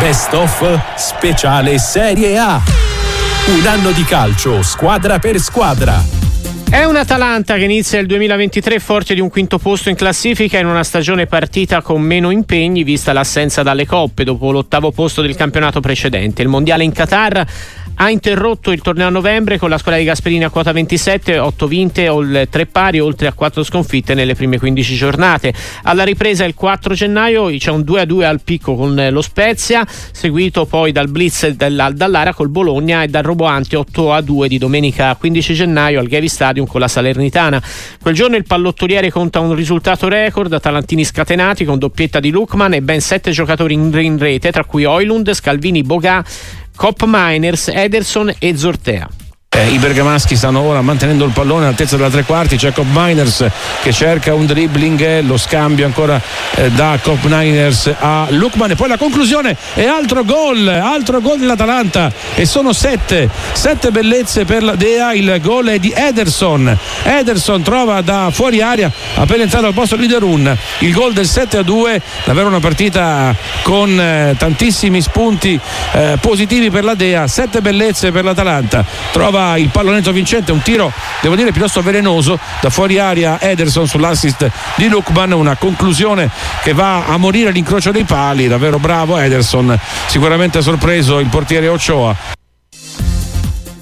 Best of Speciale Serie A. Un anno di calcio, squadra per squadra. È un Atalanta che inizia il 2023 forte di un quinto posto in classifica in una stagione partita con meno impegni vista l'assenza dalle coppe dopo l'ottavo posto del campionato precedente. Il mondiale in Qatar ha interrotto il torneo a novembre con la squadra di Gasperini a quota 27, 8 vinte, 3 pari, oltre a 4 sconfitte nelle prime 15 giornate. Alla ripresa il 4 gennaio c'è un 2-2 al picco con lo Spezia, seguito poi dal blitz dall'Ara col Bologna e dal Roboante 8-2 di domenica 15 gennaio al Gavi Stadium con la Salernitana. Quel giorno il pallottoliere conta un risultato record, Atalantini scatenati con doppietta di Lukman e ben 7 giocatori in, rete, tra cui Oilund, Scalvini, Boga, Cop Miners, Ederson e Zortea. Eh, I bergamaschi stanno ora mantenendo il pallone all'altezza della tre quarti. Cop Miners che cerca un dribbling, lo scambio ancora eh, da Cop Miners a Lukman. E poi la conclusione è altro gol, altro gol dell'Atalanta. E sono sette, sette bellezze per la Dea. Il gol è di Ederson. Ederson trova da fuori aria, appena entrato al posto di Derun. Il gol del 7 a 2. Davvero una partita con eh, tantissimi spunti eh, positivi per la Dea. Sette bellezze per l'Atalanta. Trova trova il pallonetto vincente, un tiro devo dire piuttosto velenoso da fuori aria Ederson sull'assist di Lukman, una conclusione che va a morire all'incrocio dei pali, davvero bravo Ederson, sicuramente sorpreso il portiere Ochoa.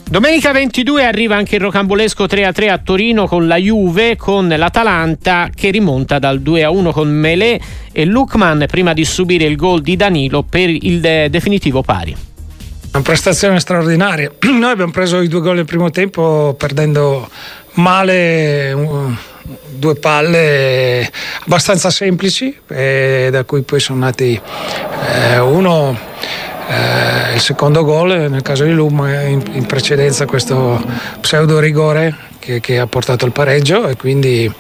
Domenica 22 arriva anche il rocambolesco 3-3 a Torino con la Juve, con l'Atalanta che rimonta dal 2-1 con Melé e Lukman prima di subire il gol di Danilo per il definitivo pari. Una prestazione straordinaria. Noi abbiamo preso i due gol nel primo tempo perdendo male due palle abbastanza semplici da cui poi sono nati eh, uno eh, il secondo gol nel caso di Luma in, in precedenza questo pseudo rigore che, che, ha portato al pareggio e quindi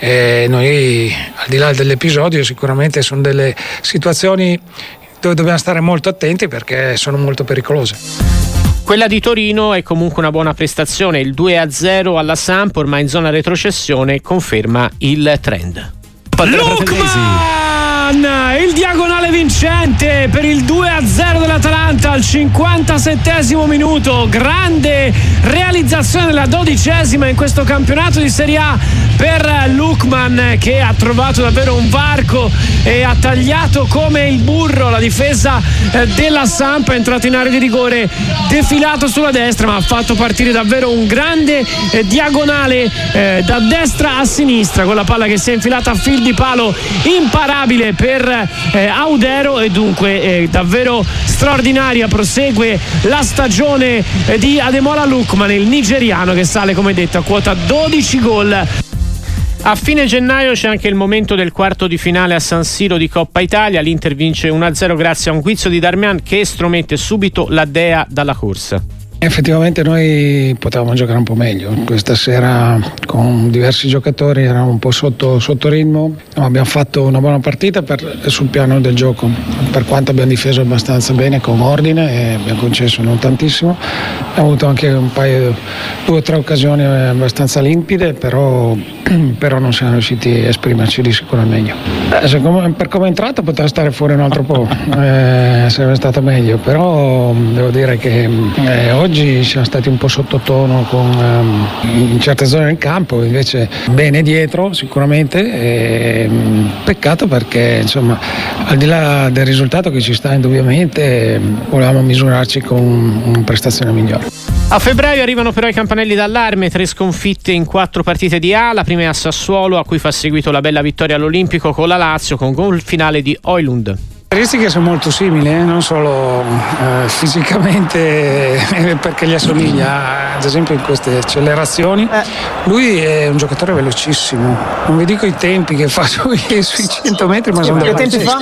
eh, noi al di là dell'episodio sicuramente sono delle situazioni dove dobbiamo stare molto attenti perché sono molto pericolose. Quella di Torino è comunque una buona prestazione, il 2-0 alla Samp ormai in zona retrocessione conferma il trend. Lukman, il diagonale vincente per il 2-0 dell'Atalanta al 57 minuto, grande realizzazione della dodicesima in questo campionato di Serie A per Lukman che ha trovato davvero un varco e ha tagliato come il burro la difesa eh, della Sampa, è entrato in area di rigore, defilato sulla destra ma ha fatto partire davvero un grande eh, diagonale eh, da destra a sinistra con la palla che si è infilata a fil di palo imparabile per Audero. E dunque davvero straordinaria prosegue la stagione di Ademola Lukman il nigeriano che sale come detto a quota 12 gol a fine gennaio c'è anche il momento del quarto di finale a San Siro di Coppa Italia. L'Inter vince 1-0 grazie a un guizzo di Darmian che estromette subito la Dea dalla corsa. Effettivamente noi potevamo giocare un po' meglio. Questa sera con diversi giocatori eravamo un po' sotto, sotto ritmo. No, abbiamo fatto una buona partita per, sul piano del gioco, per quanto abbiamo difeso abbastanza bene, con ordine e abbiamo concesso non tantissimo. Abbiamo avuto anche un paio, due o tre occasioni abbastanza limpide, però, però non siamo riusciti a esprimerci di sicuro al meglio. Eh, per come è entrata poteva stare fuori un altro po', eh, sarebbe stato meglio, però devo dire che eh, oggi oggi siamo stati un po' sottotono con, um, in certe zone del campo, invece bene dietro sicuramente. E, um, peccato perché insomma al di là del risultato che ci sta indubbiamente volevamo misurarci con una prestazione migliore. A febbraio arrivano però i campanelli d'allarme, tre sconfitte in quattro partite di A, la prima è a Sassuolo a cui fa seguito la bella vittoria all'Olimpico con la Lazio con gol finale di Oilund caratteristiche sono molto simili, eh? non solo eh, fisicamente eh, perché gli assomiglia, ad esempio in queste accelerazioni. Eh. Lui è un giocatore velocissimo, non vi dico i tempi che fa sui, sui 100 metri, ma sono Che tempi fa?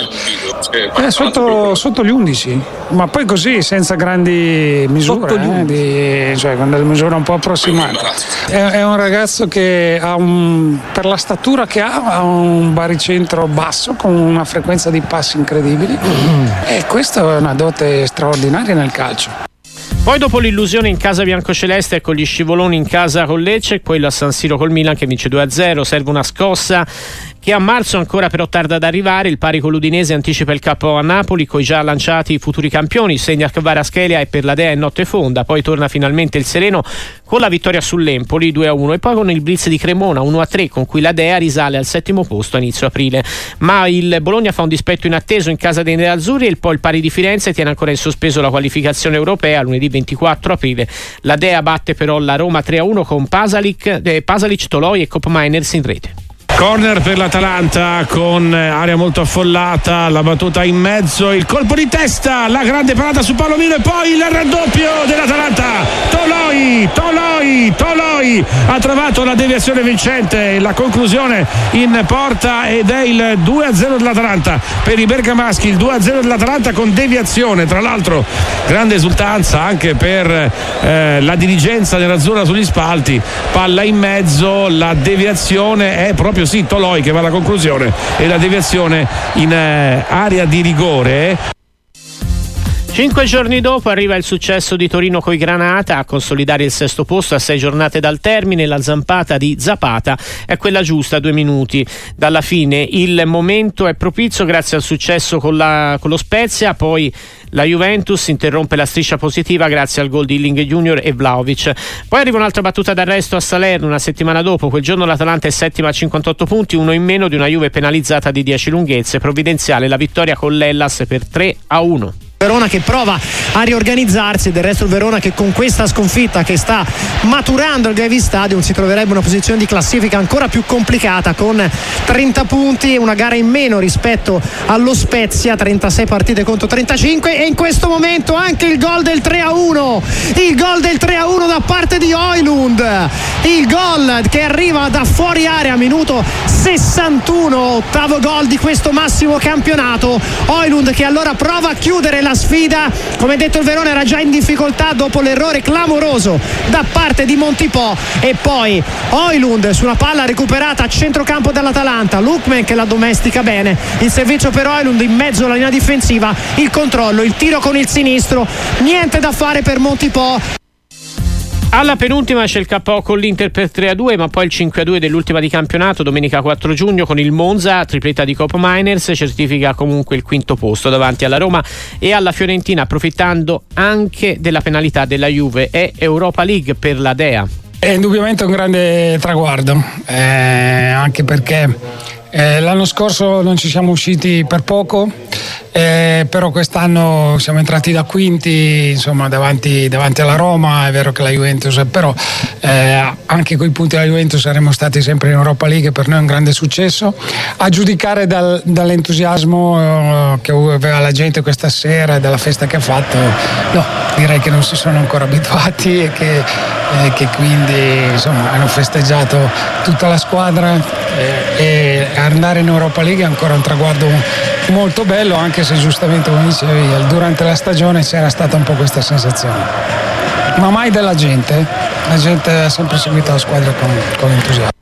Eh, sotto, sotto, gli 11, ma poi così senza grandi misure, eh, di, cioè con delle misure un po' approssimate. È, è un ragazzo che ha un, per la statura che ha, ha un baricentro basso con una frequenza di passi incredibile incredibili e questa è una dote straordinaria nel calcio. Poi dopo l'illusione in casa biancoceleste con gli scivoloni in casa con Lecce, quello a San Siro col Milan che vince 2-0, serve una scossa che a marzo ancora però tarda ad arrivare. Il pari con l'Udinese anticipa il capo a Napoli, coi già lanciati i futuri campioni. Segna Varaschelia e per la Dea è notte fonda. Poi torna finalmente il Sereno con la vittoria sull'Empoli 2-1 e poi con il blitz di Cremona 1-3 con cui la Dea risale al settimo posto a inizio aprile. Ma il Bologna fa un dispetto inatteso in casa dei nerazzurri e poi il pari di Firenze tiene ancora in sospeso la qualificazione europea lunedì 24 aprile. La Dea batte però la Roma 3-1 con Pasalic, eh, Pasalic Toloi e Cop Miners in rete. Corner per l'Atalanta con eh, area molto affollata, la battuta in mezzo, il colpo di testa, la grande parata su Palomino e poi il raddoppio dell'Atalanta. Toloi, Toloi, Toloi ha trovato la deviazione vincente, la conclusione in porta ed è il 2-0 dell'Atalanta per i bergamaschi, il 2-0 dell'Atalanta con deviazione, tra l'altro grande esultanza anche per eh, la dirigenza dell'Azzurra sugli spalti, palla in mezzo, la deviazione è proprio sì Toloi che va alla conclusione e la deviazione in eh, area di rigore Cinque giorni dopo arriva il successo di Torino coi Granata a consolidare il sesto posto a sei giornate dal termine. La zampata di Zapata è quella giusta, due minuti dalla fine. Il momento è propizio grazie al successo con, la, con lo Spezia, poi la Juventus interrompe la striscia positiva grazie al gol di Illing Junior e Vlaovic. Poi arriva un'altra battuta d'arresto a Salerno una settimana dopo. Quel giorno l'Atalanta è settima a 58 punti, uno in meno di una Juve penalizzata di 10 lunghezze. Provvidenziale la vittoria con l'Ellas per 3 a 1. Verona che prova a riorganizzarsi, del resto il Verona che con questa sconfitta che sta maturando il Gavi Stadium si troverebbe in una posizione di classifica ancora più complicata con 30 punti, una gara in meno rispetto allo Spezia, 36 partite contro 35 e in questo momento anche il gol del 3 a 1, il gol del 3 a 1 da parte di Oilund, il gol che arriva da fuori area minuto 61, ottavo gol di questo massimo campionato, Oilund che allora prova a chiudere la la sfida. Come detto il Verona era già in difficoltà dopo l'errore clamoroso da parte di Montipò e poi Oilund su una palla recuperata a centrocampo dall'Atalanta Lukman che la domestica bene. Il servizio per Oilund in mezzo alla linea difensiva. Il controllo, il tiro con il sinistro. Niente da fare per Montipò alla penultima c'è il KO con l'Inter per 3-2, ma poi il 5-2 dell'ultima di campionato, domenica 4 giugno, con il Monza, tripletta di Cop Miners, certifica comunque il quinto posto davanti alla Roma e alla Fiorentina, approfittando anche della penalità della Juve e Europa League per la Dea. È indubbiamente un grande traguardo, eh, anche perché eh, l'anno scorso non ci siamo usciti per poco eh, però quest'anno siamo entrati da quinti insomma, davanti, davanti, alla Roma, è vero che la Juventus, però eh, anche con i punti della Juventus saremmo stati sempre in Europa League, per noi è un grande successo. A giudicare dal, dall'entusiasmo eh, che aveva la gente questa sera e dalla festa che ha fatto, no, direi che non si sono ancora abituati e che, che quindi insomma, hanno festeggiato tutta la squadra eh, e andare in Europa League è ancora un traguardo molto bello anche se giustamente come dicevi durante la stagione c'era stata un po' questa sensazione. Ma mai della gente. La gente ha sempre seguito la squadra con, con entusiasmo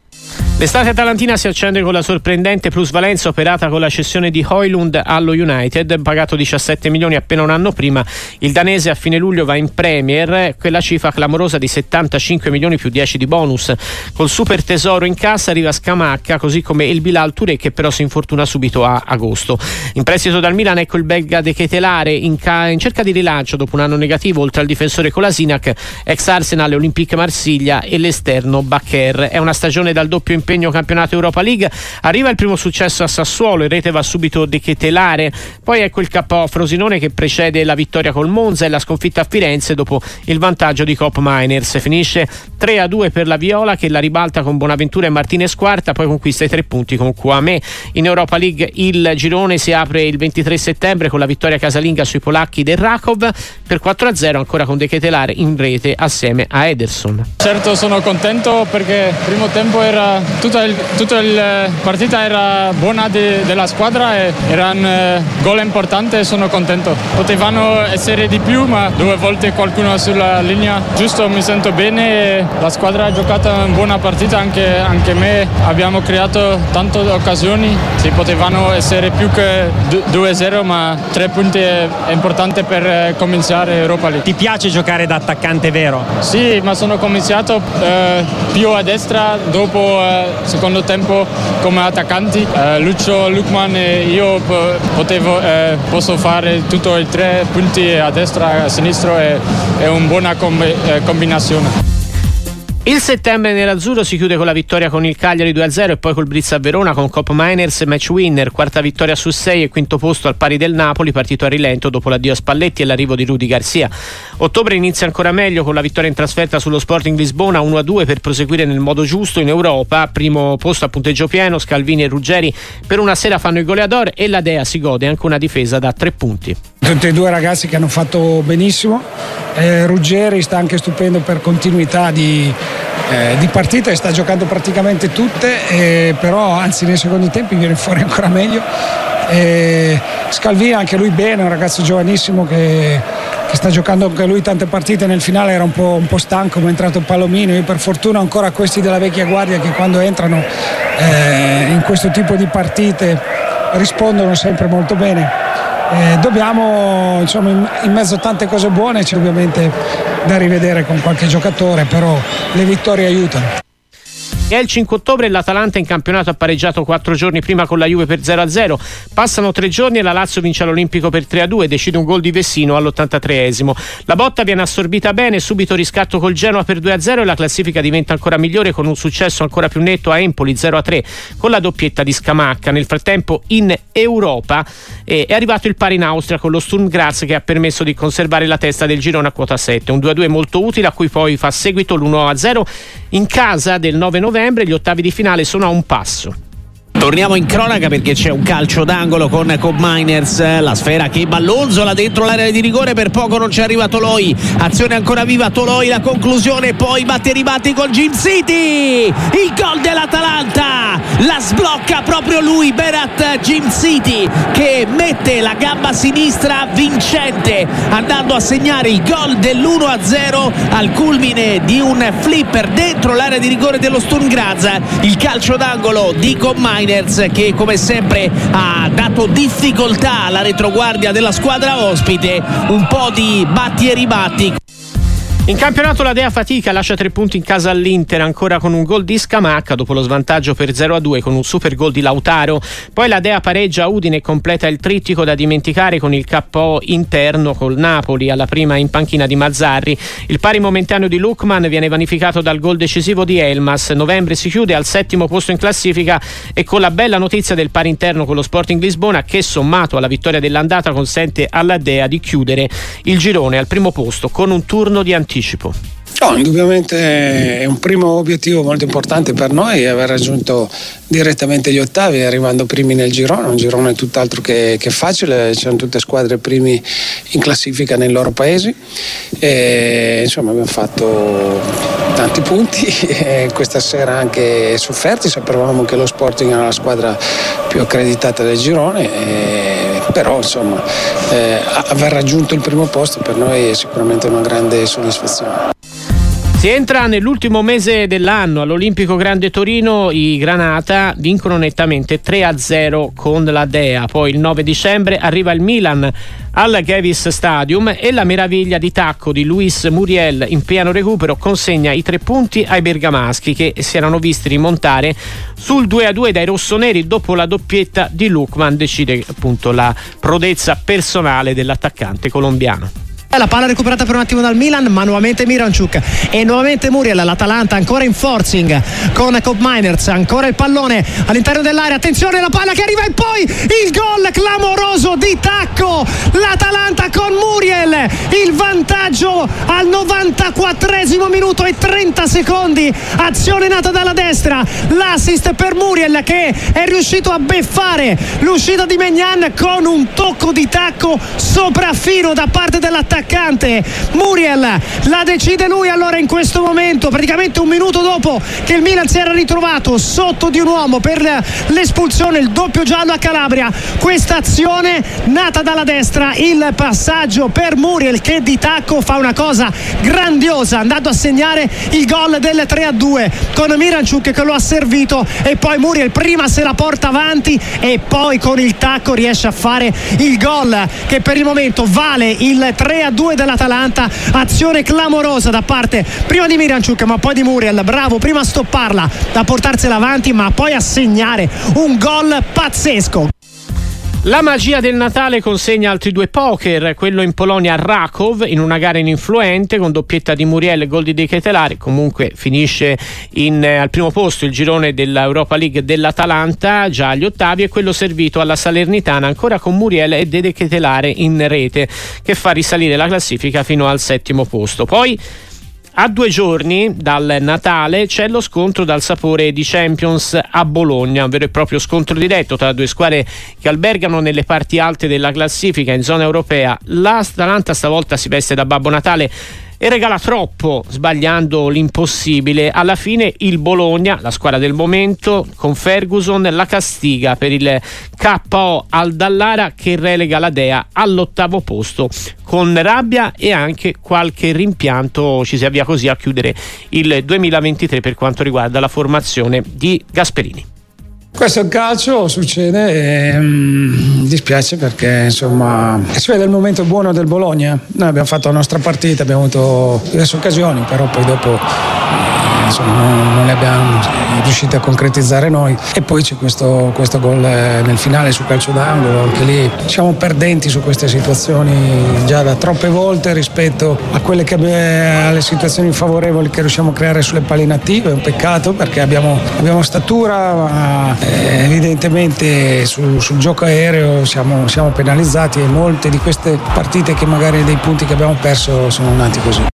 L'estate atalantina si accende con la sorprendente plusvalenza operata con la cessione di Hoylund allo United, pagato 17 milioni appena un anno prima. Il danese a fine luglio va in Premier, quella cifra clamorosa di 75 milioni più 10 di bonus. Col super tesoro in cassa arriva Scamacca, così come il Bilal Touré che però si infortuna subito a agosto. In prestito dal Milan ecco il belga De Ketelare in, ca- in cerca di rilancio dopo un anno negativo oltre al difensore Colasinac, ex Arsenal, Olympique Marsiglia e l'esterno Bacher. È una stagione dal doppio impegno impegno campionato Europa League. Arriva il primo successo a Sassuolo, in rete va subito De Chetelare. Poi ecco il KO Frosinone che precede la vittoria col Monza e la sconfitta a Firenze dopo il vantaggio di Cop Miners. Finisce 3 a 2 per la Viola che la ribalta con Bonaventura e Martinez quarta, poi conquista i tre punti con Quame. In Europa League il girone si apre il 23 settembre con la vittoria casalinga sui polacchi del Rakov per 4 a 0 ancora con De Chetelare in rete assieme a Ederson. Certo sono contento perché il primo tempo era tutta, il, tutta la partita era buona di, della squadra e erano eh, gol importanti e sono contento. Potevano essere di più ma due volte qualcuno sulla linea giusto mi sento bene la squadra ha giocato una buona partita anche, anche me abbiamo creato tante occasioni si potevano essere più che 2-0 ma tre punti è importante per eh, cominciare Europa League. Ti piace giocare da attaccante vero? Sì ma sono cominciato eh, più a destra dopo eh, secondo tempo come attaccanti. Eh, Lucio, Lukman e io potevo, eh, posso fare tutto i tre punti a destra e a sinistra, è, è una buona eh, combinazione. Il settembre nell'azzurro si chiude con la vittoria con il Cagliari 2-0 e poi col Brizza a Verona con Cop Miners match winner, quarta vittoria su 6 e quinto posto al pari del Napoli, partito a rilento dopo l'addio a Spalletti e l'arrivo di Rudy Garcia. Ottobre inizia ancora meglio con la vittoria in trasferta sullo Sporting Lisbona 1-2 per proseguire nel modo giusto in Europa, primo posto a punteggio pieno, Scalvini e Ruggeri per una sera fanno il goleador e la Dea si gode anche una difesa da tre punti. Tutti e due ragazzi che hanno fatto benissimo, eh, Ruggeri sta anche stupendo per continuità di eh, di partita e sta giocando praticamente tutte, eh, però anzi nei secondi tempi viene fuori ancora meglio. Eh, Scalvini anche lui bene, un ragazzo giovanissimo che, che, sta giocando anche lui tante partite, nel finale era un po', un po stanco, ma è entrato Palomino, io per fortuna ancora questi della vecchia guardia che quando entrano eh, in questo tipo di partite rispondono sempre molto bene. Eh, dobbiamo, insomma, in, in, mezzo a tante cose buone c'è ovviamente da rivedere con qualche giocatore, però le vittorie aiutano. È il 5 ottobre l'Atalanta in campionato ha pareggiato quattro giorni prima con la Juve per 0-0. Passano tre giorni e la Lazio vince all'Olimpico per 3-2 e decide un gol di Vessino all'83esimo. La botta viene assorbita bene, subito riscatto col Genoa per 2-0 e la classifica diventa ancora migliore con un successo ancora più netto a Empoli 0-3 con la doppietta di Scamacca. Nel frattempo in Europa eh, è arrivato il pari in Austria con lo Sturm Graz che ha permesso di conservare la testa del girone a quota 7. Un 2-2 molto utile a cui poi fa seguito l'1-0 in casa del 9 novembre novembre, gli ottavi di finale sono a un passo. Torniamo in cronaca perché c'è un calcio d'angolo con Cob Miners, la sfera che ballonzola dentro l'area di rigore, per poco non ci arriva Toloi, azione ancora viva Toloi, la conclusione, poi batte e ribatti con Jim City, il gol dell'Atalanta, la sblocca proprio lui, Berat Jim City che mette la gamba sinistra vincente andando a segnare il gol dell'1-0 al culmine di un flipper dentro l'area di rigore dello Sturm Graz, il calcio d'angolo di Cob Miners Niners che come sempre ha dato difficoltà alla retroguardia della squadra ospite, un po' di batti e ribatti. In campionato la Dea fatica, lascia tre punti in casa all'Inter ancora con un gol di Scamacca dopo lo svantaggio per 0-2 con un super gol di Lautaro. Poi la Dea pareggia Udine e completa il trittico da dimenticare con il KO interno col Napoli alla prima in panchina di Mazzarri. Il pari momentaneo di Lukman viene vanificato dal gol decisivo di Elmas. Novembre si chiude al settimo posto in classifica e con la bella notizia del pari interno con lo Sporting Lisbona che sommato alla vittoria dell'andata consente alla Dea di chiudere il girone al primo posto con un turno di anticipo anticipo? No, indubbiamente è un primo obiettivo molto importante per noi aver raggiunto direttamente gli ottavi arrivando primi nel girone, un girone tutt'altro che, che facile, ci sono tutte squadre primi in classifica nei loro paesi e insomma abbiamo fatto tanti punti questa sera anche sofferti, sapevamo che lo Sporting era la squadra più accreditata del girone. Però insomma eh, aver raggiunto il primo posto per noi è sicuramente una grande soddisfazione. Si entra nell'ultimo mese dell'anno all'Olimpico Grande Torino, i Granata vincono nettamente 3-0 con la Dea. Poi il 9 dicembre arriva il Milan al Gavis Stadium e la meraviglia di tacco di Luis Muriel in piano recupero consegna i tre punti ai bergamaschi che si erano visti rimontare sul 2-2 dai rossoneri dopo la doppietta di Lukman decide appunto la prodezza personale dell'attaccante colombiano. La palla recuperata per un attimo dal Milan, ma nuovamente Miranchuk e nuovamente Muriel, l'Atalanta ancora in forcing con Cobb Miners, ancora il pallone all'interno dell'area, attenzione la palla che arriva e poi il gol clamoroso di tacco, l'Atalanta con Muriel, il vantaggio al 94 minuto e 30 secondi, azione nata dalla destra, l'assist per Muriel che è riuscito a beffare l'uscita di Megnan con un tocco di tacco sopraffino da parte dell'attaccante attaccante Muriel la decide lui allora in questo momento praticamente un minuto dopo che il Milan si era ritrovato sotto di un uomo per l'espulsione il doppio giallo a Calabria. Questa azione nata dalla destra il passaggio per Muriel che di tacco fa una cosa grandiosa andando a segnare il gol del 3 a 2 con Miranciuk che lo ha servito e poi Muriel prima se la porta avanti e poi con il tacco riesce a fare il gol che per il momento vale il 3 a a 2 dell'Atalanta. Azione clamorosa da parte prima di Miranciuk ma poi di Muriel. Bravo prima a stopparla da portarsela avanti ma poi a segnare un gol pazzesco la magia del Natale consegna altri due poker, quello in Polonia a Rakov in una gara ininfluente con doppietta di Muriel e gol di Ketelari, comunque finisce in, eh, al primo posto il girone dell'Europa League dell'Atalanta già agli ottavi e quello servito alla Salernitana ancora con Muriel e De Ketelare in rete che fa risalire la classifica fino al settimo posto. Poi a due giorni dal Natale c'è lo scontro dal sapore di Champions a Bologna, un vero e proprio scontro diretto tra due squadre che albergano nelle parti alte della classifica in zona europea. L'Atalanta stavolta si veste da Babbo Natale e regala troppo sbagliando l'impossibile. Alla fine il Bologna, la squadra del momento, con Ferguson la castiga per il KO al Dallara che relega la Dea all'ottavo posto con rabbia e anche qualche rimpianto. Ci si avvia così a chiudere il 2023 per quanto riguarda la formazione di Gasperini. Questo è il calcio, succede e mm, dispiace perché insomma si vede il momento buono del Bologna. Noi abbiamo fatto la nostra partita, abbiamo avuto diverse occasioni, però poi dopo insomma, non, le abbiamo riusciti a concretizzare noi. E poi c'è questo, questo gol eh, nel finale sul calcio d'angolo, anche lì siamo perdenti su queste situazioni già da troppe volte rispetto a quelle che alle situazioni favorevoli che riusciamo a creare sulle palle inattive. È un peccato perché abbiamo, abbiamo statura, ma eh, evidentemente sul, sul, gioco aereo siamo, siamo penalizzati e molte di queste partite che magari dei punti che abbiamo perso sono nati così.